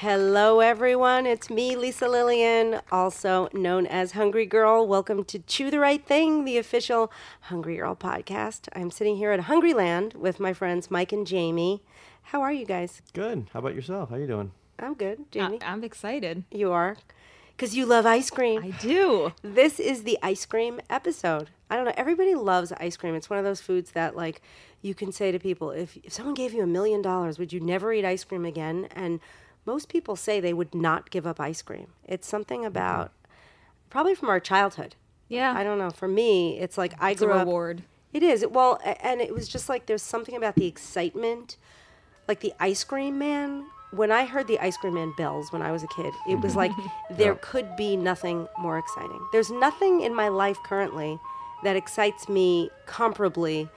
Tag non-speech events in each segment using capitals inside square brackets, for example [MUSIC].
Hello, everyone. It's me, Lisa Lillian, also known as Hungry Girl. Welcome to Chew the Right Thing, the official Hungry Girl podcast. I'm sitting here at Hungryland with my friends Mike and Jamie. How are you guys? Good. How about yourself? How are you doing? I'm good. Jamie, I- I'm excited. you are? Because you love ice cream. I do. This is the ice cream episode. I don't know. Everybody loves ice cream. It's one of those foods that, like, you can say to people, if, if someone gave you a million dollars, would you never eat ice cream again? And most people say they would not give up ice cream. It's something mm-hmm. about, probably from our childhood. Yeah. I don't know. For me, it's like I It's a grew up. reward. It is. Well, and it was just like there's something about the excitement, like the ice cream man. When I heard the ice cream man bells when I was a kid, it was like [LAUGHS] there could be nothing more exciting. There's nothing in my life currently that excites me comparably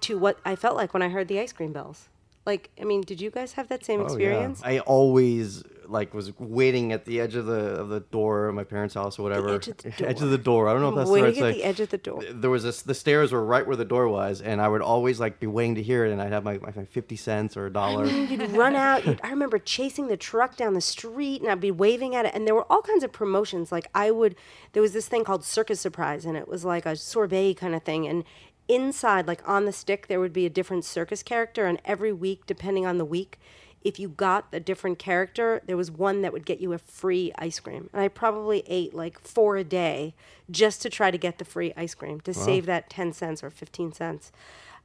to what I felt like when I heard the ice cream bells. Like, I mean, did you guys have that same oh, experience? Oh, I always like was waiting at the edge of the of the door of my parents' house or whatever. edge of the [LAUGHS] Edge of the door. I don't know if that's Waiting the right at say. the edge of the door. There was this. The stairs were right where the door was, and I would always like be waiting to hear it, and I'd have my, my fifty cents or a dollar. You'd run out. You'd, I remember chasing the truck down the street, and I'd be waving at it. And there were all kinds of promotions. Like I would, there was this thing called Circus Surprise, and it was like a sorbet kind of thing. And inside, like on the stick, there would be a different circus character. And every week, depending on the week, if you got a different character, there was one that would get you a free ice cream. And I probably ate like four a day just to try to get the free ice cream to save that ten cents or fifteen cents.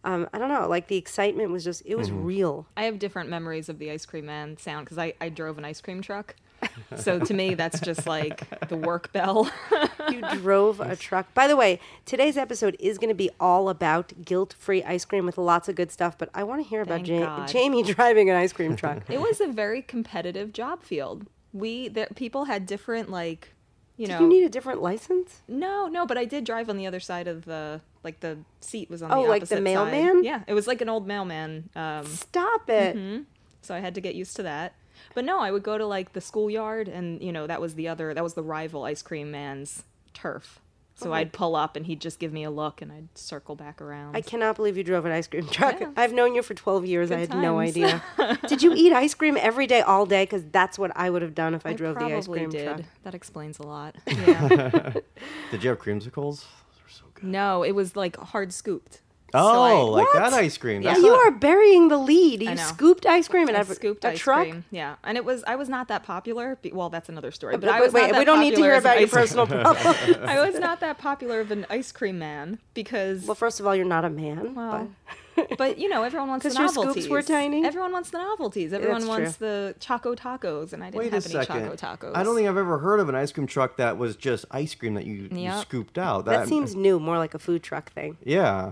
Um, I don't know. Like the excitement was just, it was real. I have different memories of the ice cream man sound because I, I drove an ice cream truck. [LAUGHS] So to me, that's just like the work bell. [LAUGHS] you drove a truck. By the way, today's episode is going to be all about guilt-free ice cream with lots of good stuff. But I want to hear about ja- Jamie [LAUGHS] driving an ice cream truck. it was a very competitive job field. We there, people had different like, you know. Do you need a different license? no, no, but I did drive on the other side of the like the seat was on Oh, the like the opposite mailman? Side. Yeah, it was like an old mailman. Um, Stop it! Mm-hmm. so I had to get used to that. But no, I would go to like the schoolyard, and you know that was the other that was the rival ice cream man's turf. So I'd pull up, and he'd just give me a look, and I'd circle back around. I cannot believe you drove an ice cream truck. Yeah. I've known you for 12 years. I Good had no idea. [LAUGHS] Did you eat ice cream every day, all day? Because that's what I would have done if I, I drove the ice cream did. truck. That explains a lot. Yeah. [LAUGHS] Did you have creamsicles? Those are so good. no, it was like hard scooped. Oh, I- like What? that ice cream. Yeah. That's You not- are burying the lead. You scooped ice cream and I scooped a ice truck. cream. Yeah, and it was I was not that popular. Well, that's another story. But, But I was wait, not that we don't need to hear about your personal problems. [LAUGHS] [LAUGHS] I was not that popular of an ice cream man because well, first of all, you're not a man. Well, but [LAUGHS] you know, everyone wants the 'Cause your scoops were tiny? Everyone wants the novelties. Everyone that's wants the Choco Tacos, and I didn't Wait have any second. Choco Tacos. I don't think I've ever heard of an ice cream truck that was just ice cream that you, you scooped out. that seems new, more like a food truck thing. Yeah.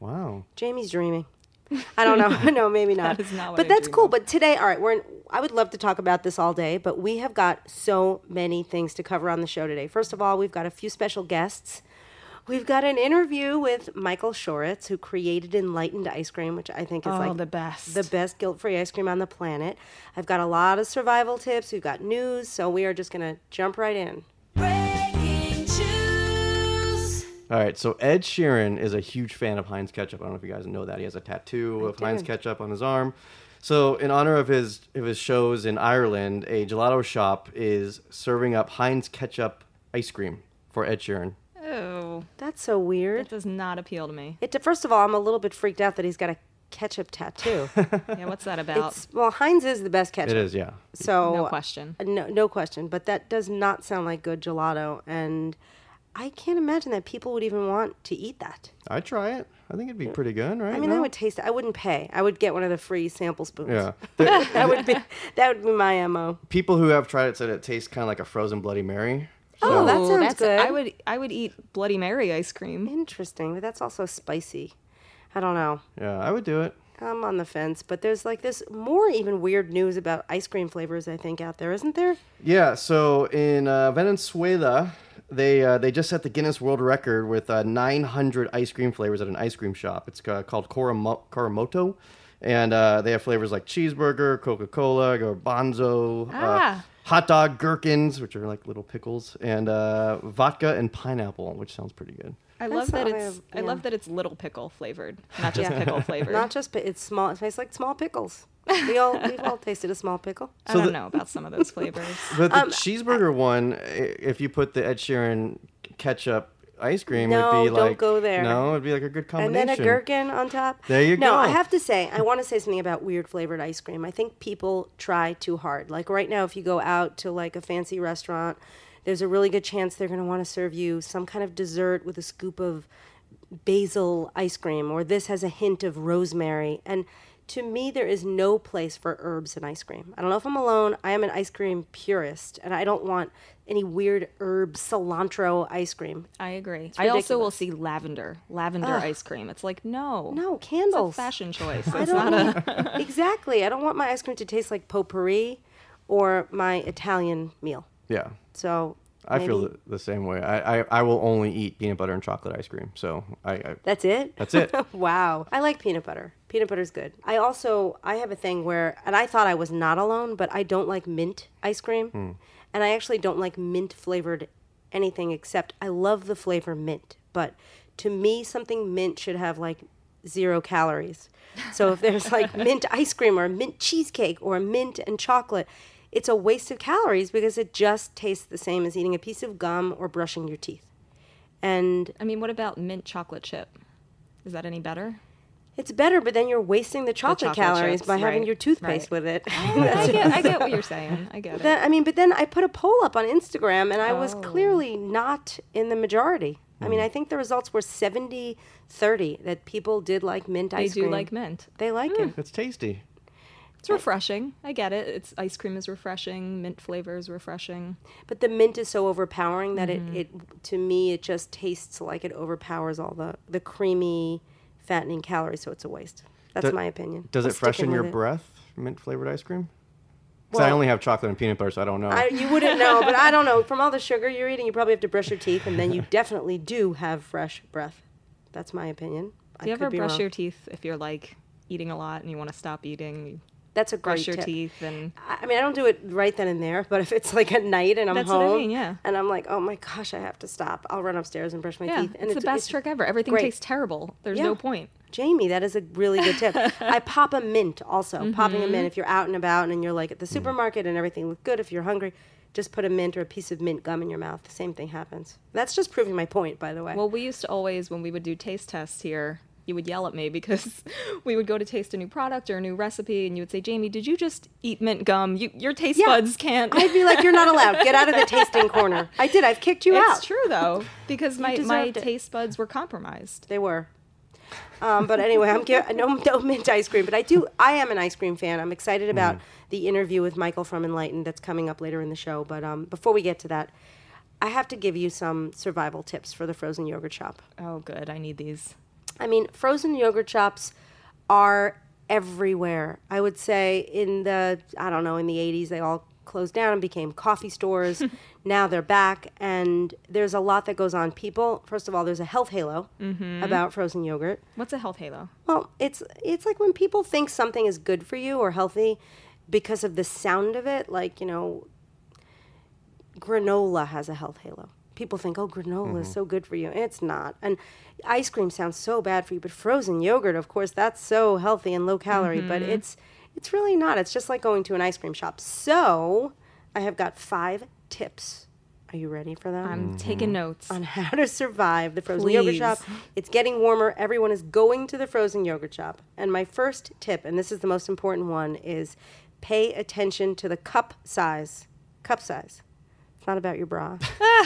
Wow. Jamie's dreaming. I don't know. [LAUGHS] no, maybe [LAUGHS] not. That is not what but I that's cool. of. But today, all right, we're. In, I would love to talk about this all day, but we have got so many things to cover on the show today. First of all, we've got a few special guests. We've got an interview with Michael Shoretz, who created Enlightened Ice Cream, which I think is Oh, like the best. the best guilt-free ice cream on the planet. I've got a lot of survival tips. We've got news, so we are just gonna jump right in. All right, so Ed Sheeran is a huge fan of Heinz ketchup. I don't know if you guys know that. He has a tattoo of Heinz ketchup on his arm. So, in honor of his of his shows in Ireland, a gelato shop is serving up Heinz ketchup ice cream for Ed Sheeran. That's so weird. It does not appeal to me. It, first of all, I'm a little bit freaked out that he's got a ketchup tattoo. [LAUGHS] Yeah, what's that about? It's well, Heinz is the best ketchup. It is, yeah. So no question. uh, No, no question. But that does not sound like good gelato, and I can't imagine that people would even want to eat that. I'd try it. I think it'd be pretty good, right? I mean, I would taste it. I wouldn't pay. I would get one of the free sample spoons. Yeah. [LAUGHS] that would be that would be my mo. People who have tried it said it tastes kind of like a frozen Bloody Mary. Oh, that Ooh, sounds that's- good. I would I would eat Bloody Mary ice cream. Interesting, but that's also spicy. I don't know. Yeah, I would do it. I'm on the fence, but there's like this more even weird news about ice cream flavors. I think out there, isn't there? Yeah, so in uh, Venezuela, they uh, they just set the Guinness World Record with uh, 900 ice cream flavors at an ice cream shop. It's uh, called Koramo- Coromoto, and uh, they have flavors like cheeseburger, Coca Cola, garbanzo, uh, Ah. Hot dog gherkins, which are like little pickles, and uh, vodka and pineapple, which sounds pretty good. I love that it's have- I love that it's little pickle flavored, [LAUGHS] not just Yeah. pickle flavored. Not just, pi- it's small. It tastes like small pickles. We all, we've all [LAUGHS] tasted a small pickle. I So don't the- know about some of those flavors. [LAUGHS] But Um, the cheeseburger one, if you put the Ed Sheeran ketchup ice cream, No, would be don't go there. No, it'd be like a good combination. And then a gherkin on top. There you no, go. No, I have to say, I want to say something about weird flavored ice cream. I think people try too hard. Like right now, if you go out to like a fancy restaurant, there's a really good chance they're going to want to serve you some kind of dessert with a scoop of basil ice cream, or this has a hint of rosemary. And to me, there is no place for herbs in ice cream. I don't know if I'm alone. I am an ice cream purist, and I don't want any weird herb cilantro ice cream. I agree. I also will see lavender, lavender ice cream. It's like no, No, it's a candles. fashion [LAUGHS] choice. I don't not a. exactly. I don't want my ice cream to taste like potpourri or my Italian meal. yeah, So I feel maybe- the, the same way. I, I I will only eat peanut butter and chocolate ice cream. So I, I that's it. That's it. [LAUGHS] wow. I like peanut butter. Peanut butter's good. I also I have a thing where, and I thought I was not alone, but I don't like mint ice cream, Hmm. and I actually don't like mint flavored anything except I love the flavor mint. But to me, something mint should have like zero calories. So if there's like [LAUGHS] mint ice cream or mint cheesecake or mint and chocolate, it's a waste of calories because it just tastes the same as eating a piece of gum or brushing your teeth. And I mean, what about mint chocolate chip? Is that any better? it's better, but then you're wasting the chocolate, chocolate calories chips, by having right, your toothpaste right. with it. Oh, I get, I get what you're [LAUGHS] saying. I get it. Then- I mean, but then I put a poll up on Instagram and I was Oh. clearly not in the majority. I mean, hmm. I think the results were 70 30 that people did like mint They ice do like mint. They like hmm. it. it's tasty. It's refreshing. I get it. It's ice cream is refreshing. Mint flavor is refreshing. But the mint is so overpowering that Mm-hmm. it, it, to me, it just tastes like it overpowers all the, the creamy, fattening calories, so it's a waste. That's Do- my opinion. Does I'm it freshen your it. breath? Mint flavored ice cream. Well, I only have chocolate and peanut butter, so I don't know. I, you wouldn't know, but I don't know. From all the sugar you're eating, you probably have to brush your teeth, and then you [LAUGHS] definitely do have fresh breath. That's my opinion. Do you I ever be brush wrong. your teeth if you're like eating a lot and you want to stop eating? That's a great brush your tip. teeth and I mean, I don't do it right then and there, but if it's like at night and I'm That's what home, I mean, yeah. and I'm like, oh my gosh, I have to stop. I'll run upstairs and brush my yeah, teeth. And it's, the best trick ever. Everything great. tastes terrible. There's Yeah. no point. Jamie, that is a really good tip. [LAUGHS] I pop a mint also. Popping a Mm-hmm. mint if you're out and about and you're like at the supermarket and everything looks good. If you're hungry, just put a mint or a piece of mint gum in your mouth. The same thing happens. That's just proving my point, by the way. Well, we used to always, when we would do taste tests here, you would yell at me [LAUGHS] because we would go to taste a new product or a new recipe, and you would say, "Jamie, did you just eat mint gum? You, your taste Yeah. buds can't." I'd be like, you're not allowed. Get out of the [LAUGHS] tasting corner. I did. I've kicked you it's out. It's true though, because my my it. taste buds were compromised. They were. Um, but anyway, I'm gi- no no mint ice cream, but I do. I am an ice cream fan. I'm excited about the interview with Michael from Enlightened that's coming up later in the show. But um, before we get to that, I have to give you some survival tips for the frozen yogurt shop. Oh, good. I need these. I mean, frozen yogurt shops are everywhere. I would say in the I don't know in the 80s they all closed down and became coffee stores. [LAUGHS] now they're back and there's a lot that goes on. People, first of all, there's a health halo mm-hmm. about frozen yogurt. What's a health halo? Well, it's it's like when people think something is good for you or healthy because of the sound of it, like, you know, granola has a health halo. People think, "Oh, granola is mm-hmm. so good for you." It's not. And ice cream sounds so bad for you, but frozen yogurt, of course, that's so healthy and low calorie, but mm-hmm. it's it's really not. It's just like going to an ice cream shop. So, I have got 5 tips. Are you ready for them? I'm mm-hmm. taking notes. on how to survive the frozen yogurt shop. It's getting warmer. Everyone is going to the frozen yogurt shop. And my first tip, and this is the most important one, is pay attention to the cup size. Cup size. It's not about your bra.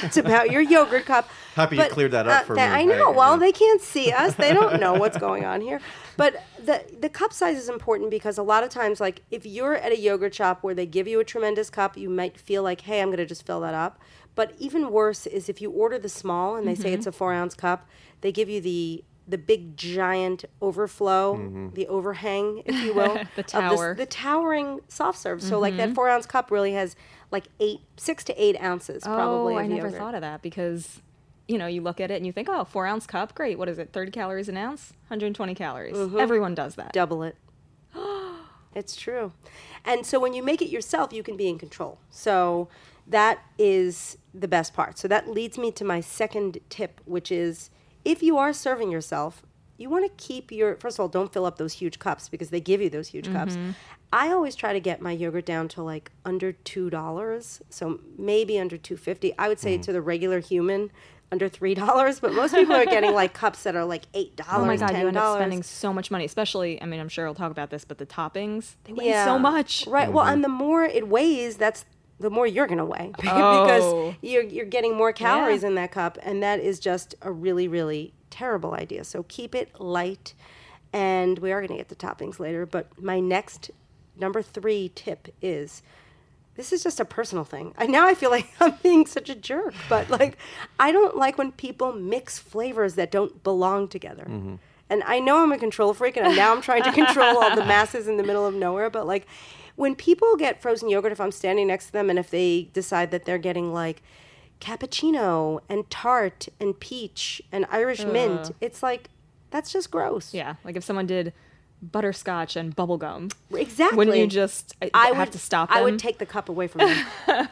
it's about your yogurt cup. [LAUGHS] Happy you cleared that uh, up for me. I know. I- well, yeah. they can't see us. They don't know what's going on here. But the the cup size is important because a lot of times, like if you're at a yogurt shop where they give you a tremendous cup, you might feel like, hey, I'm going to just fill that up. But even worse is if you order the small and they say it's mm-hmm. a four ounce cup, they give you the the big giant overflow, mm-hmm. the overhang, if you will, [LAUGHS] The of this- tower. the towering soft serve. So like that mm-hmm. four ounce cup really has like eight, six to eight ounces probably. oh, of I never yogurt. thought of that because, you know, you look at it and you think, oh, four ounce cup, great. What is it? 30 calories an ounce? 120 calories. Mm-hmm. Everyone does that. double it. [GASPS] it's true. And so when you make it yourself, you can be in control. So that is the best part. So that leads me to my second tip, which is if you are serving yourself, you want to keep your first of all, don't fill up those huge cups because they give you those huge cups. Mm-hmm. I always try to get my yogurt down to like under two dollars, so maybe under two fifty. I would say mm-hmm. to the regular human, under three dollars, but most people are getting like [LAUGHS] cups that are like eight dollars. Oh my god, you ten end up dollars. spending so much money, especially. I mean, I'm sure we'll talk about this, but the toppings they weigh so much. Right. Well, and mm-hmm. the more it weighs, that's the more you're gonna weigh [LAUGHS] Oh. because you're you're getting more calories Yeah. in that cup, and that is just a really really terrible idea. So keep it light, and we are gonna get the toppings later. But my next number three tip is. This is just a personal thing. I now I feel like [LAUGHS] I'm being such a jerk, but like I don't like when people mix flavors that don't belong together. Mm-hmm. And I know I'm a control freak, and now I'm trying to control all the masses in the middle of nowhere. But like, when people get frozen yogurt, if I'm standing next to them, and if they decide that they're getting like cappuccino and tart and peach and Irish mint, it's like that's just gross. Yeah, like if someone did butterscotch and bubblegum, exactly. wouldn't you just I, I have would to stop them? I would take the cup away from them.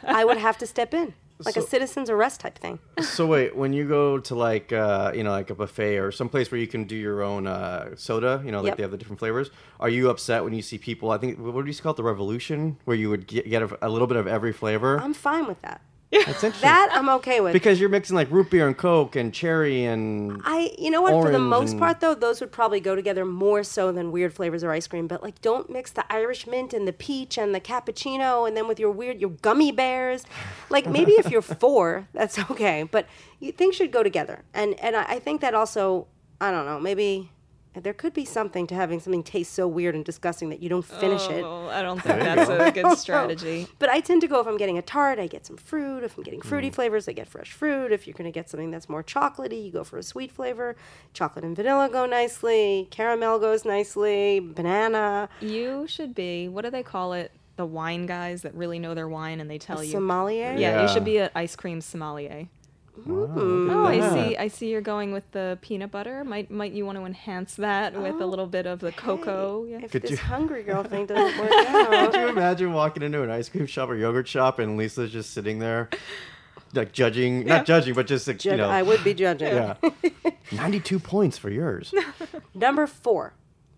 I would have to step in, like a citizen's arrest type thing. So wait, when you go to like uh, you know like a buffet or some place where you can do your own uh, soda, you know like Yep. they have the different flavors. Are you upset when you see people? I think what do you call it, the revolution, where you would get, get a, a little bit of every flavor? I'm fine with that. That's interesting. That I'm okay with. because you're mixing like root beer and coke and cherry and I, you know what? For the most and- part, though, those would probably go together more so than weird flavors of ice cream. But like, don't mix the Irish mint and the peach and the cappuccino, and then with your weird your gummy bears. Like maybe if you're [LAUGHS] four, that's okay. But you, things should go together. And and I, I think that also, I don't know, maybe there could be something to having something taste so weird and disgusting that you don't finish it. Oh, I don't think that's a good [LAUGHS] strategy. But I tend to go if I'm getting a tart, I get some fruit. If I'm getting Mm. fruity flavors, I get fresh fruit. If you're going to get something that's more chocolatey, you go for a sweet flavor. Chocolate and vanilla go nicely. Caramel goes nicely. Banana. You should be. What do they call it? The wine guys that really know their wine and they tell you. Sommelier. yeah, Yeah. you should be an ice cream sommelier. Wow. Oh, I see. I see you're going with the peanut butter. Might might you want to enhance that with a oh, little bit of the cocoa? Yeah. If Could this you- [LAUGHS] hungry girl thing doesn't work [LAUGHS] out. Could you imagine walking into an ice cream shop or yogurt shop and Lisa's just sitting there, like judging, not judging, but just like, you know, I would be judging. yeah, [LAUGHS] ninety-two points for yours. Number four.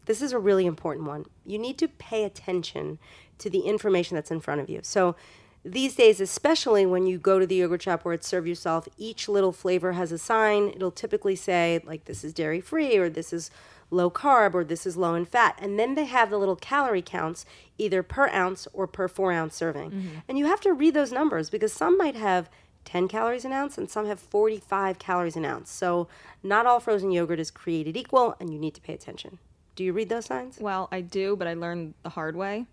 This is a really important one. You need to pay attention to the information that's in front of you. So these days, especially when you go to the yogurt shop where it's serve yourself, each little flavor has a sign. It'll typically say, like, this is dairy free, or this is low carb, or this is low in fat. And then they have the little calorie counts, either per ounce or per four ounce serving. Mm-hmm. And you have to read those numbers because some might have 10 calories an ounce and some have 45 calories an ounce. So not all frozen yogurt is created equal, and you need to pay attention. Do you read those signs? Well, I do, but I learned the hard way.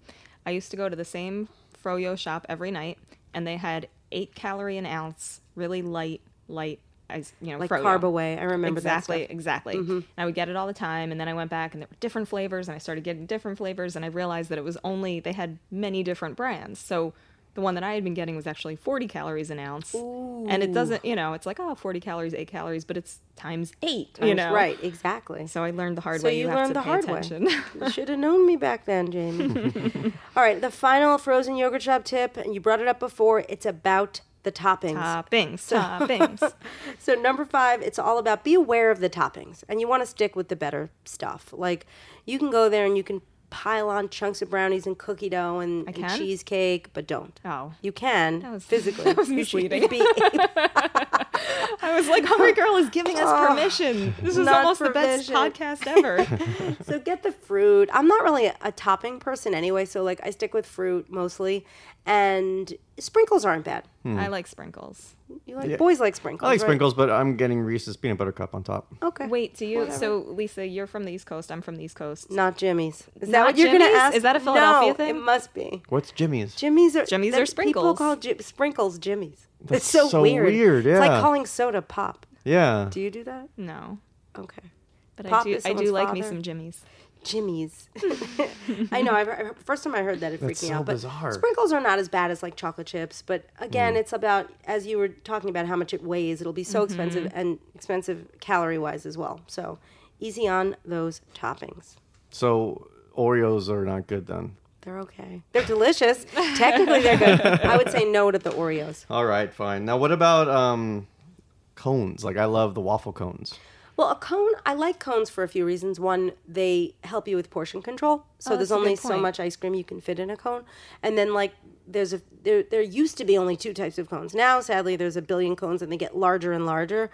I used to go to the same froyo shop every night, and they had eight calorie an ounce, really light, light, as you know, Like froyo. carb away. I remember that exactly. Mm-hmm. exactly. And I would get it all the time, and then I went back, and there were different flavors, and I started getting different flavors, and I realized that it was only they had many different brands. So the one that I had been getting was actually 40 calories an ounce, and it doesn't, you know, it's like oh, 40 calories, eight calories, but it's times eight, you know, Right, exactly. So I learned the hard So way. you have learned to the pay hard attention. way. you should have known me back then, Jamie. [LAUGHS] All right, the final frozen yogurt shop tip, and you brought it up before. It's about the toppings. toppings, toppings. [LAUGHS] So number five, it's all about be aware of the toppings, and you want to stick with the better stuff. Like you can go there and you can pile on chunks of brownies and cookie dough and, and cheesecake, but don't. Oh. you can was- [LAUGHS] physically. that was misleading. [LAUGHS] [LAUGHS] be I was like, Hungry Girl is giving us ah, permission. This is not almost the best podcast ever. [LAUGHS] so get the fruit. I'm not really a, a topping person anyway, so like I stick with fruit mostly, and sprinkles aren't bad. Hmm. I like sprinkles. You like Yeah. boys like sprinkles. I like right? sprinkles, but I'm getting Reese's peanut butter cup on top. Okay. Wait, do you? So Lisa, you're from the East Coast. I'm from the East Coast. Not Jimmy's. Is that Not what you're gonna ask? Is that a Philadelphia no, thing? It must be. What's Jimmy's? Jimmy's are Jimmy's are sprinkles. People call Ji- sprinkles Jimmy's. That's it's so, so weird. weird, It's like calling soda pop. Yeah. Do you do that? No, Okay. but Pop I do. I do someone's like me some Jimmys. Jimmy's. [LAUGHS] [LAUGHS] I know. I've, I, first time I heard that, it freaked That's me so out. But bizarre. sprinkles are not as bad as like chocolate chips. But again, Mm. it's about as you were talking about how much it weighs. It'll be so Mm-hmm. expensive and expensive calorie wise as well. So easy on those toppings. So Oreos are not good then. They're okay. They're delicious. [LAUGHS] Technically, they're good. I would say no to the Oreos. All right, fine. Now, what about um, cones? Like, I love the waffle cones. Well, a cone, I like cones for a few reasons. One, they help you with portion control. So Oh, there's that's a only so point. much ice cream you can fit in a cone. And then like there's a there there used to be only two types of cones. Now, sadly, there's a billion cones and they get larger and larger.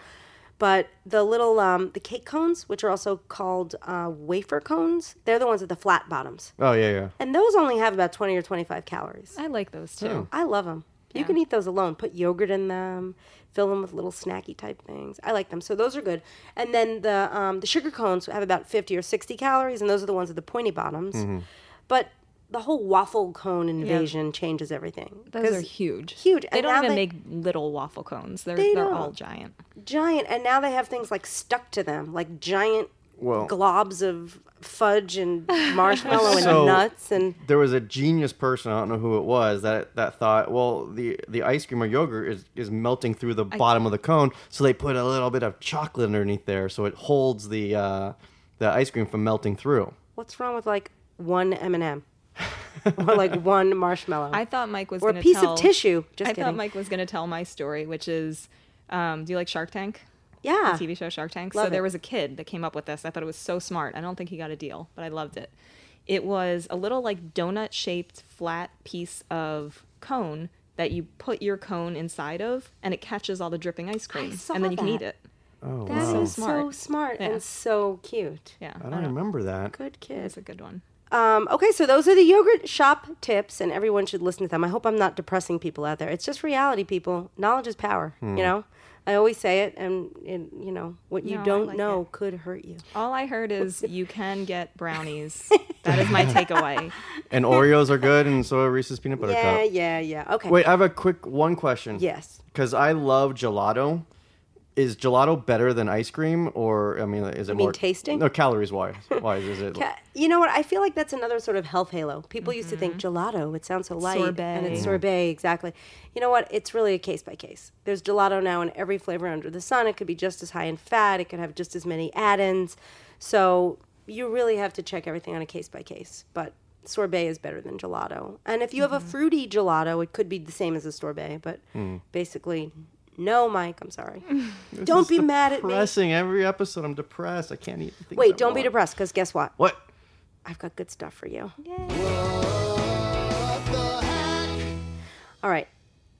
But the little um, the cake cones, which are also called uh, wafer cones, they're the ones with the flat bottoms. Oh yeah, yeah. And those only have about 20 or 25 calories. I like those too. I love them. You can eat those alone. Put yogurt in them. Fill them with little snacky type things. I like them. So those are good. And then the um, the sugar cones have about 50 or 60 calories, and those are the ones with the pointy bottoms. Mm-hmm. But the whole waffle cone invasion changes everything. Those 'Cause are huge. Huge. They And don't even they- make little waffle cones. They're They they are all giant. giant, and now they have things like stuck to them, like giant Well- globs of fudge and [LAUGHS] marshmallow and So- nuts and There was a genius person, I don't know who it was, that that thought, well, the the ice cream or yogurt is, is melting through the bottom of the cone, so they put a little bit of chocolate underneath there, so it holds the uh, the ice cream from melting through. what's wrong with like one M&M [LAUGHS] or like one marshmallow I thought Mike was or a piece tell, of tissue. Just I kidding. thought Mike was going to tell my story, which is, um, do you like Shark Tank? yeah. The TV show Shark Tank. Love so there was a kid that came up with this. I thought it was so smart. I don't think he got a deal, but I loved it. It was a little like donut shaped flat piece of cone that you put your cone inside of, and it catches all the dripping ice cream, saw and then you can eat it. Oh, That is wow. so so smart. smart Yeah. and so cute. Yeah, I don't remember that. Good kid. It's a good one. Um, okay, so those are the yogurt shop tips, and everyone should listen to them. I hope I'm not depressing people out there. It's just reality, people. Knowledge is power. Hmm. You know, I always say it, and, and you know what you No, don't like know it. could hurt you. All I heard [LAUGHS] is you can get brownies. [LAUGHS] that is my takeaway. And Oreos are good, and so are Reese's peanut butter Yeah, cup. yeah, yeah. Okay. Wait, I have a quick one question. Yes. Because I love gelato. Is gelato better than ice cream, or I mean, is it mean more tasting? No, calories wise. Wise is it? [LAUGHS] Ca- You know what? I feel like that's another sort of health halo. People used to think mm-hmm. gelato, it sounds so light. And it's Sorbet. sorbet, exactly. You know what? It's really a case by case. There's gelato now in every flavor under the sun. It could be just as high in fat, it could have just as many add ins. So you really have to check everything on a case by case. But sorbet is better than gelato. And if you have a mm-hmm. fruity gelato, it could be the same as a sorbet. But mm. basically, no, Mike, I'm sorry. [LAUGHS] don't be mad at me. Depressing every episode. I'm depressed. I can't eat. the things I Wait, don't be want. depressed because guess what? What? I've got good stuff for you. All right.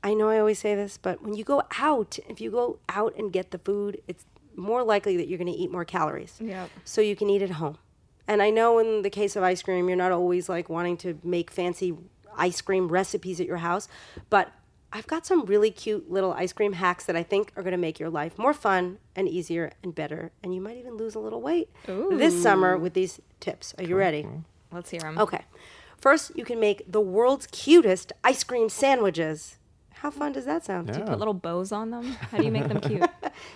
I know I always say this, but when you go out, if you go out and get the food, it's more likely that you're going to eat more calories. Yep. So you can eat at home. And I know in the case of ice cream, you're not always like wanting to make fancy ice cream recipes at your house, but I've got some really cute little ice cream hacks that I think are going to make your life more fun and easier and better. And you might even lose a little weight this summer with these tips. Are you ready? Let's hear them. Okay. First, you can make the world's cutest ice cream sandwiches. How fun does that sound? Yeah. Put little bows on them. How do you make them [LAUGHS] cute?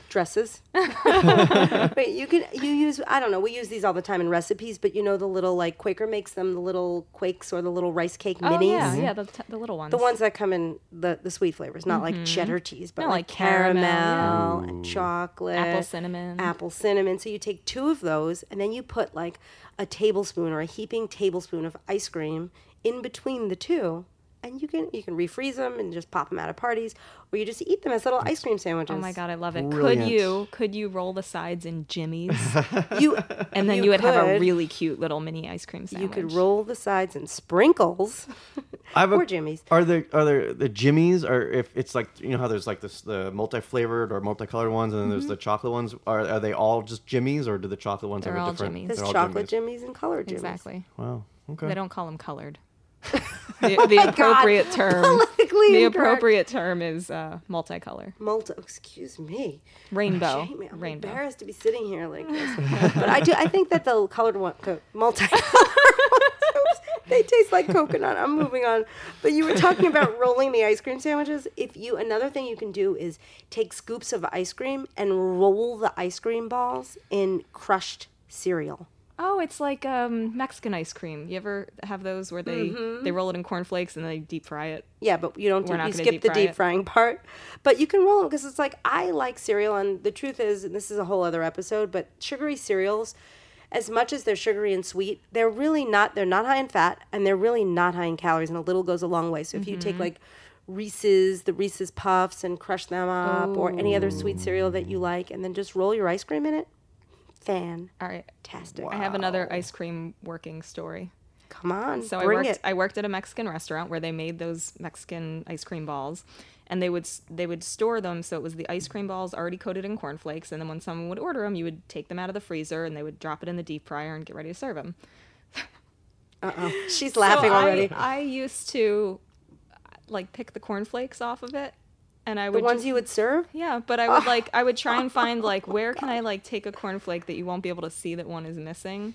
Dresses. [LAUGHS] Wait, you can you use I don't know. We use these all the time in recipes, but you know the little like Quaker makes them the little quakes or the little rice cake oh minis. yeah, mm-hmm. yeah, the, t- the little ones. The ones that come in the, the sweet flavors, not like mm-hmm. cheddar cheese, but No, like, like caramel, caramel, yeah. and chocolate, Apple cinnamon. apple cinnamon. So you take two of those, and then you put like a tablespoon or a heaping tablespoon of ice cream in between the two, and you can you can refreeze them and just pop them out at parties, or you just eat them as little ice cream sandwiches. Oh my god, I love it. Brilliant. Could you could you roll the sides in jimmies, [LAUGHS] You and then you, would have a really cute little mini ice cream sandwich. You could roll the sides in sprinkles. [LAUGHS] I have a, jimmies. Are there are there the jimmies? or if it's like you know how there's like this the multi flavored or multicolored ones and then there's Mm-hmm. the chocolate ones are are they all just jimmies, or do the chocolate ones They're have a all different? Jimmy's. There's chocolate Jimmy's. jimmies and colored jimmies. exactly. Wow. Okay. They don't call them colored. The, the appropriate term. Politically The incorrect. appropriate term is uh, multicolor, Multi, excuse me. rainbow, Shame me. I'm rainbow. embarrassed to be sitting here like this. but I do. I think that the colored one, the multicolored [LAUGHS] ones, they taste like coconut. I'm moving on. But you were talking about [LAUGHS] rolling the ice cream sandwiches. If you another thing you can do is take scoops of ice cream and roll the ice cream balls in crushed cereal. Oh, it's like um, Mexican ice cream. You ever have those where they Mm-hmm. they roll it in cornflakes and then they deep fry it? Yeah, but you don't. Do, you skip deep the deep it. frying part. But you can roll them because it's like I like cereal, and the truth is, and this is a whole other episode. But sugary cereals, as much as they're sugary and sweet, they're really not. They're not high in fat, and they're really not high in calories. And a little goes a long way. So if you Mm-hmm. take like Reese's, the Reese's Puffs, and crush them up, or any other sweet cereal that you like, and then just roll your ice cream in it, fantastic. All right. I have another ice cream working story. Come on, So I worked it. I worked at a Mexican restaurant where they made those Mexican ice cream balls and they would they would store them so it was the ice cream balls already coated in cornflakes and then when someone would order them you would take them out of the freezer and they would drop it in the deep fryer and get ready to serve them. Uh-oh. [LAUGHS] She's laughing So I- already. I, used to like pick the cornflakes off of it and I the would ones just- you would serve. Yeah, but I would [LAUGHS] like I would try and find like oh, where can I like take a cornflake that you won't be able to see that one is missing.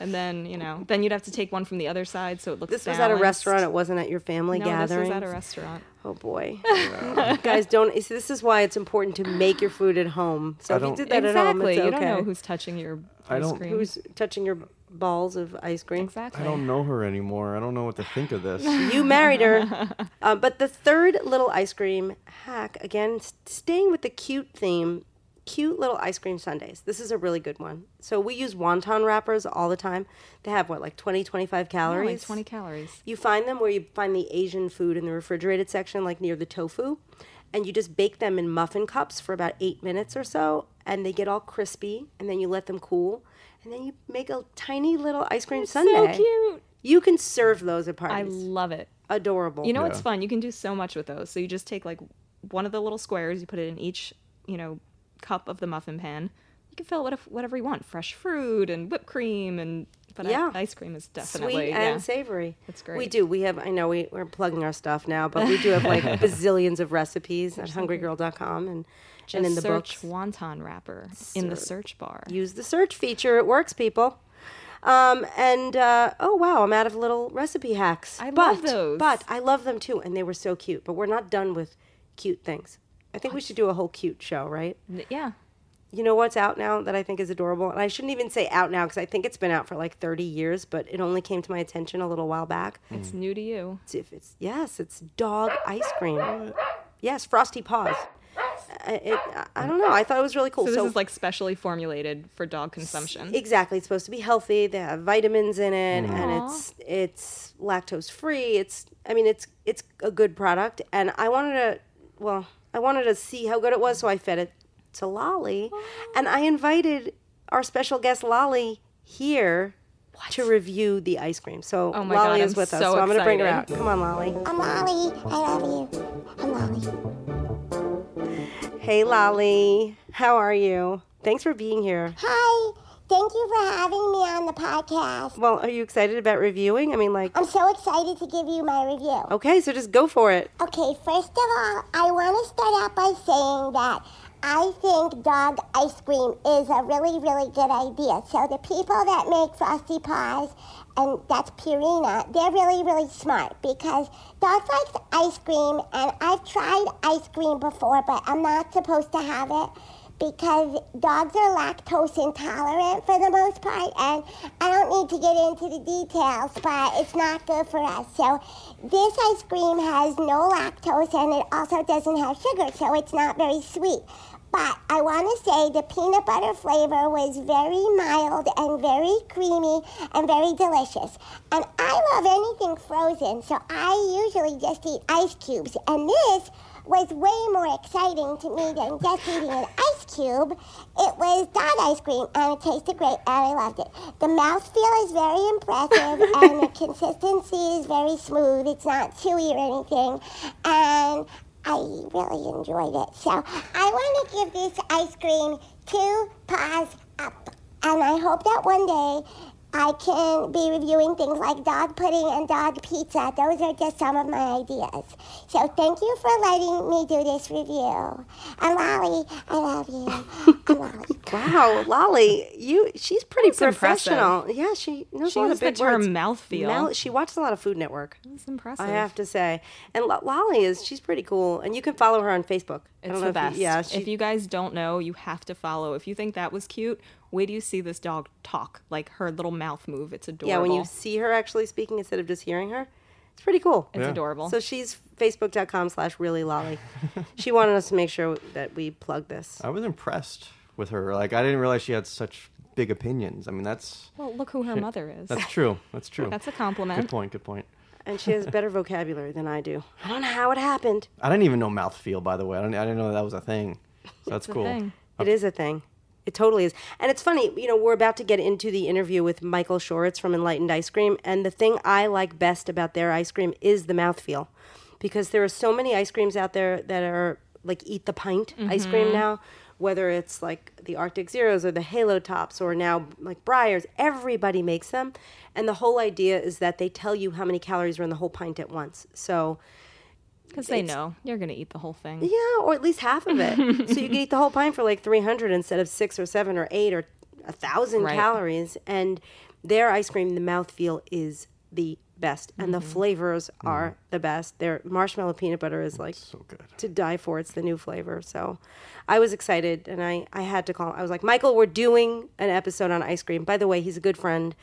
And then, you know, then you'd have to take one from the other side so it looks This was at a restaurant. It wasn't at your family No, gathering. this was at a restaurant. Oh boy, [LAUGHS] guys, don't. see, This is why it's important to make your food at home. So I if you did that at home, Exactly. it's You don't know who's touching your I ice don't- cream. Who's touching your balls of ice cream. exactly. I don't know her anymore. I don't know what to think of this. [LAUGHS] You married her. uh, but the third little ice cream hack, again, s- staying with the cute theme, cute little ice cream sundaes. This is a really good one. So we use wonton wrappers all the time. They have what, like 20, 25 Yeah, calories? like 20 calories. You find them where you find the Asian food in the refrigerated section, like near the tofu, and you just bake them in muffin cups for about eight minutes or so, and they get all crispy, and then you let them cool, and then you make a tiny little ice cream sundae. So cute. You can serve those at parties. I love it. Adorable. You know what's fun? You can do so much with those. So you just take like one of the little squares, you put it in each, you know, cup of the muffin pan. You can fill it with whatever you want, fresh fruit and whipped cream and but I- Yeah. ice cream is definitely sweet yeah. and savory. It's great. We do. We have. I know we, we're plugging our stuff now, but we do have like [LAUGHS] bazillions of recipes at hungrygirl.com and Just and in the search books. wonton wrapper in the Search. search bar. use the search feature. It works, people. Um, and uh, oh wow, I'm out of little recipe hacks. I but, love those. But I love them too, and they were so cute. But we're not done with cute things. I think we should do a whole cute show, right? Yeah. You know what's out now that I think is adorable, and I shouldn't even say out now because I think it's been out for like 30 years, but it only came to my attention a little while back. It's new to you. It's, if it's yes, it's dog ice cream. Yes, frosty paws. I, it, I don't know. I thought it was really cool. So this is like specially formulated for dog consumption. Exactly. It's supposed to be healthy. They have vitamins in it, and it's it's lactose free. It's I mean it's it's a good product, and I wanted to well I wanted to see how good it was, so I fed it to Lolly, and I invited our special guest Lolly here to review the ice cream. So Oh my Lolly God, is I'm with us, so so I'm going to bring her out. Come on, Lolly. I'm Lolly. I love you. I'm Lolly. Hey, Lolly. How are you? Thanks for being here. Hi. Thank you for having me on the podcast. Well, are you excited about reviewing? I mean, like, I'm so excited to give you my review. okay, so just go for it. Okay, first of all, I want to start out by saying that I think dog ice cream is a really, really good idea. So the people that make Frosty Paws, and that's Purina, they're really, really smart because dogs like ice cream, and I've tried ice cream before, but I'm not supposed to have it because dogs are lactose intolerant for the most part, and I don't need to get into the details, but it's not good for us. So this ice cream has no lactose, and it also doesn't have sugar, so it's not very sweet. But I want to say the peanut butter flavor was very mild and very creamy and very delicious. And I love anything frozen, so I usually just eat ice cubes. And this was way more exciting to me than just eating an ice cube. It was dog ice cream, and it tasted great, and I loved it. The mouthfeel is very impressive, and the [LAUGHS] consistency is very smooth. It's not chewy or anything. And I really enjoyed it. So I want to give this ice cream two paws up. And I hope that one day I can be reviewing things like dog pudding and dog pizza. Those are just some of my ideas. So thank you for letting me do this review. And Lolly, I love you. [LAUGHS] Lolly. Wow, Lolly, you she's pretty That's impressive. professional. Yeah, she knows She a lot knows of big the term words. mouthfeel. Mouth- she watches a lot of Food Network. It's impressive. I have to say, and Lo- Lolly is she's pretty cool, and you can follow her on Facebook. I It's don't the know best. If you, yeah, she, if you guys don't know, you have to follow. If you think that was cute, wait till you see this dog talk, like her little mouth move. It's adorable. yeah, when you see her actually speaking instead of just hearing her, it's pretty cool. it's Yeah. adorable. So she's facebook.com slash really lolly. [LAUGHS] she wanted us to make sure that we plug this. I was impressed with her. Like I didn't realize she had such big opinions. I mean, that's well, look who her mother is. that's true. That's true. That's a compliment. good point. Good point. And she has better [LAUGHS] vocabulary than I do. I don't know how it happened. I didn't even know mouth feel, By the way, I didn't. I didn't know that was a thing. So that's cool. thing. It is a thing. It totally is. And it's funny, you know, we're about to get into the interview with Michael Shoretz from Enlightened Ice Cream. And the thing I like best about their ice cream is the mouthfeel. Because there are so many ice creams out there that are like eat the pint ice cream mm-hmm. now, whether it's like the Arctic Zeros or the Halo Tops or now like Breyers. Everybody makes them. And the whole idea is that they tell you how many calories are in the whole pint at once. So, Because they know you're going to eat the whole thing. yeah, or at least half of it. [LAUGHS] so you can eat the whole pint for like 300 instead of six or seven or eight or a thousand Right. calories. And their ice cream, the mouthfeel is the best, and Mm-hmm. the flavors are the best. Their marshmallow peanut butter is like So good. to die for. It's the new flavor. So I was excited, and I I had to call. I was like, Michael, we're doing an episode on ice cream. By the way, he's a good friend.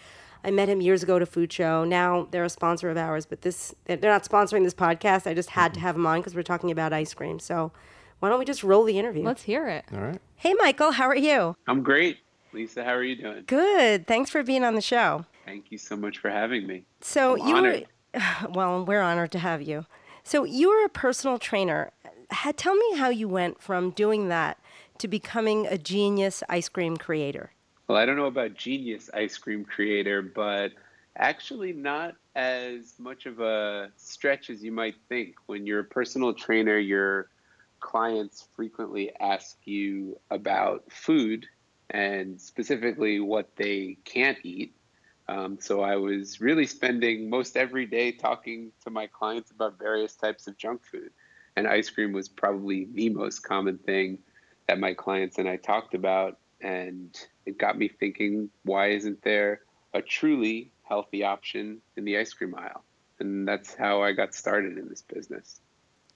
I met him years ago at a food show. Now they're a sponsor of ours, but this they're not sponsoring this podcast. I just had to have him on because we're talking about ice cream. So why don't we just roll the interview? Let's hear it. All right. hey, Michael, how are you? I'm great. Lisa, how are you doing? Good. Thanks for being on the show. Thank you so much for having me. So I'm you honored. were [SIGHS] well, we're honored to have you. So you were a personal trainer. Tell me how you went from doing that to becoming a genius ice cream creator. Well, I don't know about genius ice cream creator, but actually not as much of a stretch as you might think. When you're a personal trainer, your clients frequently ask you about food and specifically what they can't eat. Um, so I was really spending most every day talking to my clients about various types of junk food. And ice cream was probably the most common thing that my clients and I talked about. And it got me thinking why isn't there a truly healthy option in the ice cream aisle? And that's how I got started in this business.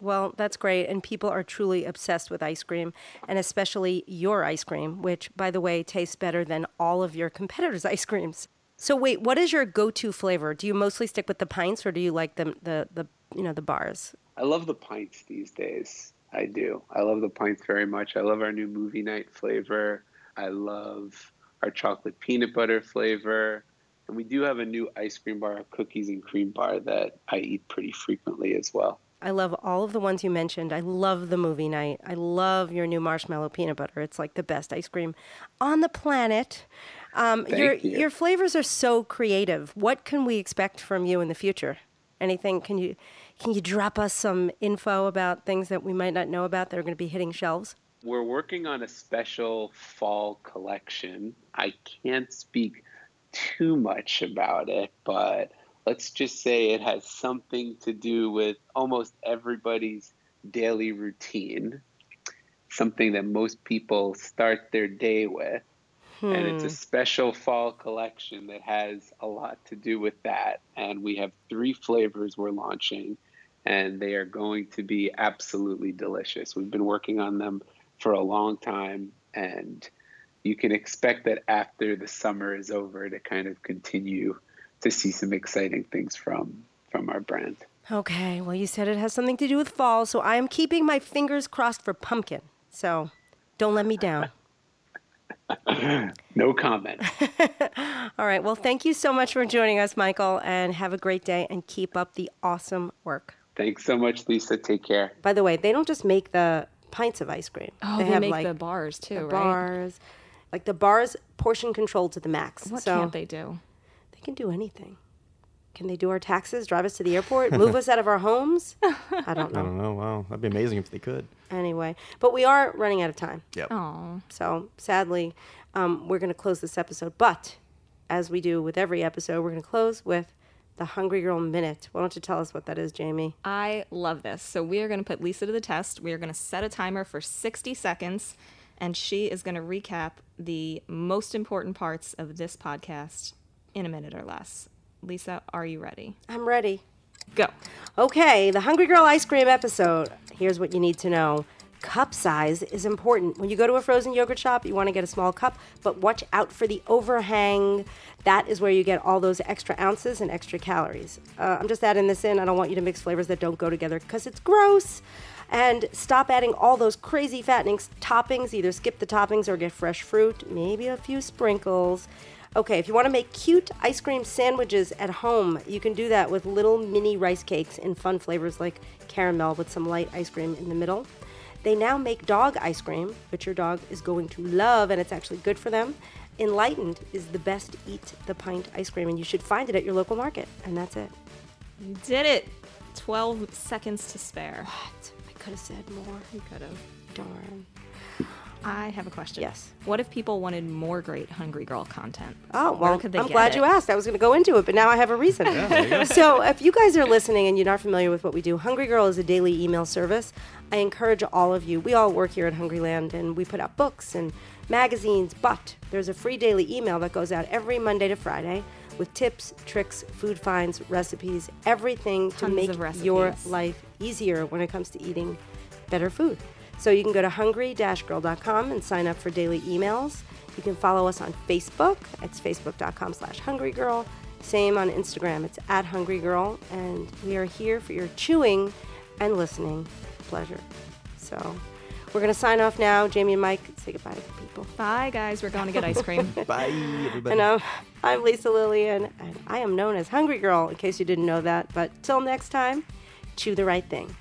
Well, that's great. And people are truly obsessed with ice cream, and especially your ice cream, which, by the way, tastes better than all of your competitors' [LAUGHS] ice creams. So, wait, what is your go-to flavor? Do you mostly stick with the pints, or do you like the the, the you know the bars? I love the pints these days. I do. I love the pints very much. I love our new movie night flavor. I love our chocolate peanut butter flavor. And we do have a new ice cream bar, cookies and cream bar that I eat pretty frequently as well. I love all of the ones you mentioned. I love the movie night. I love your new marshmallow peanut butter. It's like the best ice cream on the planet. Um, Thank your you. your flavors are so creative. What can we expect from you in the future? Anything? Can you can you drop us some info about things that we might not know about that are going to be hitting shelves? We're working on a special fall collection. I can't speak too much about it, but let's just say it has something to do with almost everybody's daily routine, something that most people start their day with. And it's a hmm. special fall collection that has a lot to do with that. And we have three flavors we're launching, and they are going to be absolutely delicious. We've been working on them for a long time, and you can expect that after the summer is over to kind of continue to see some exciting things from from our brand. Okay. Well, you said it has something to do with fall, so I am keeping my fingers crossed for pumpkin. So, don't let me down. [LAUGHS] [LAUGHS] No comment. [LAUGHS] All right. Well, thank you so much for joining us, Michael, and have a great day and keep up the awesome work. Thanks so much, Lisa. Take care. By the way, they don't just make the pints of ice cream. Oh, they, have make like the bars too, the right? bars, like the bars portion controlled to the max. What so can't they do? they can do anything. Can they do our taxes? Drive us to the airport? Move us out of our homes? [LAUGHS] I don't know. I know. don't know. Wow, that'd be amazing if they could. Anyway, but we are running out of time. Yep. Oh, So sadly, um, we're going to close this episode. But as we do with every episode, we're going to close with the Hungry Girl Minute. Why don't you tell us what that is, Jamie? I love this. So we are going to put Lisa to the test. We are going to set a timer for 60 seconds, and she is going to recap the most important parts of this podcast in a minute or less. Lisa, are you ready? I'm ready. Go. Okay, the Hungry Girl ice cream episode. Here's what you need to know. Cup size is important. When you go to a frozen yogurt shop, you want to get a small cup, but watch out for the overhang. That is where you get all those extra ounces and extra calories. Uh, I'm just adding this in. I don't want you to mix flavors that don't go together because it's gross. And stop adding all those crazy fattening toppings. Either skip the toppings or get fresh fruit, maybe a few sprinkles. Okay, if you want to make cute ice cream sandwiches at home, you can do that with little mini rice cakes in fun flavors like caramel with some light ice cream in the middle. They now make dog ice cream, which your dog is going to love, and it's actually good for them. Enlightened is the best eat the pint ice cream, and you should find it at your local market. And that's it. You did it. 12 seconds to spare. What? I could have said more. You could have. Darn. I have a question. Yes. What if people wanted more great Hungry Girl content? Oh, Where well, could they I'm get glad it? you asked. I was going to go into it, but now I have a reason. [LAUGHS] so, if you guys are listening and you're not familiar with what we do, Hungry Girl is a daily email service. I encourage all of you. We all work here at Hungryland and we put out books and magazines, but there's a free daily email that goes out every Monday to Friday with tips, tricks, food finds, recipes, everything to make your life easier when it comes to eating better food. So you can go to hungry-girl.com and sign up for daily emails. You can follow us on Facebook. It's facebook.com slash hungrygirl. Same on Instagram. It's at hungrygirl. And we are here for your chewing and listening pleasure. So we're going to sign off now. Jamie and Mike, say goodbye to the people. Bye, guys. We're going to get ice cream. [LAUGHS] [LAUGHS] Bye, everybody. And um, I'm Lisa Lillien, and I am known as Hungry Girl, in case you didn't know that. But till next time, chew the right thing.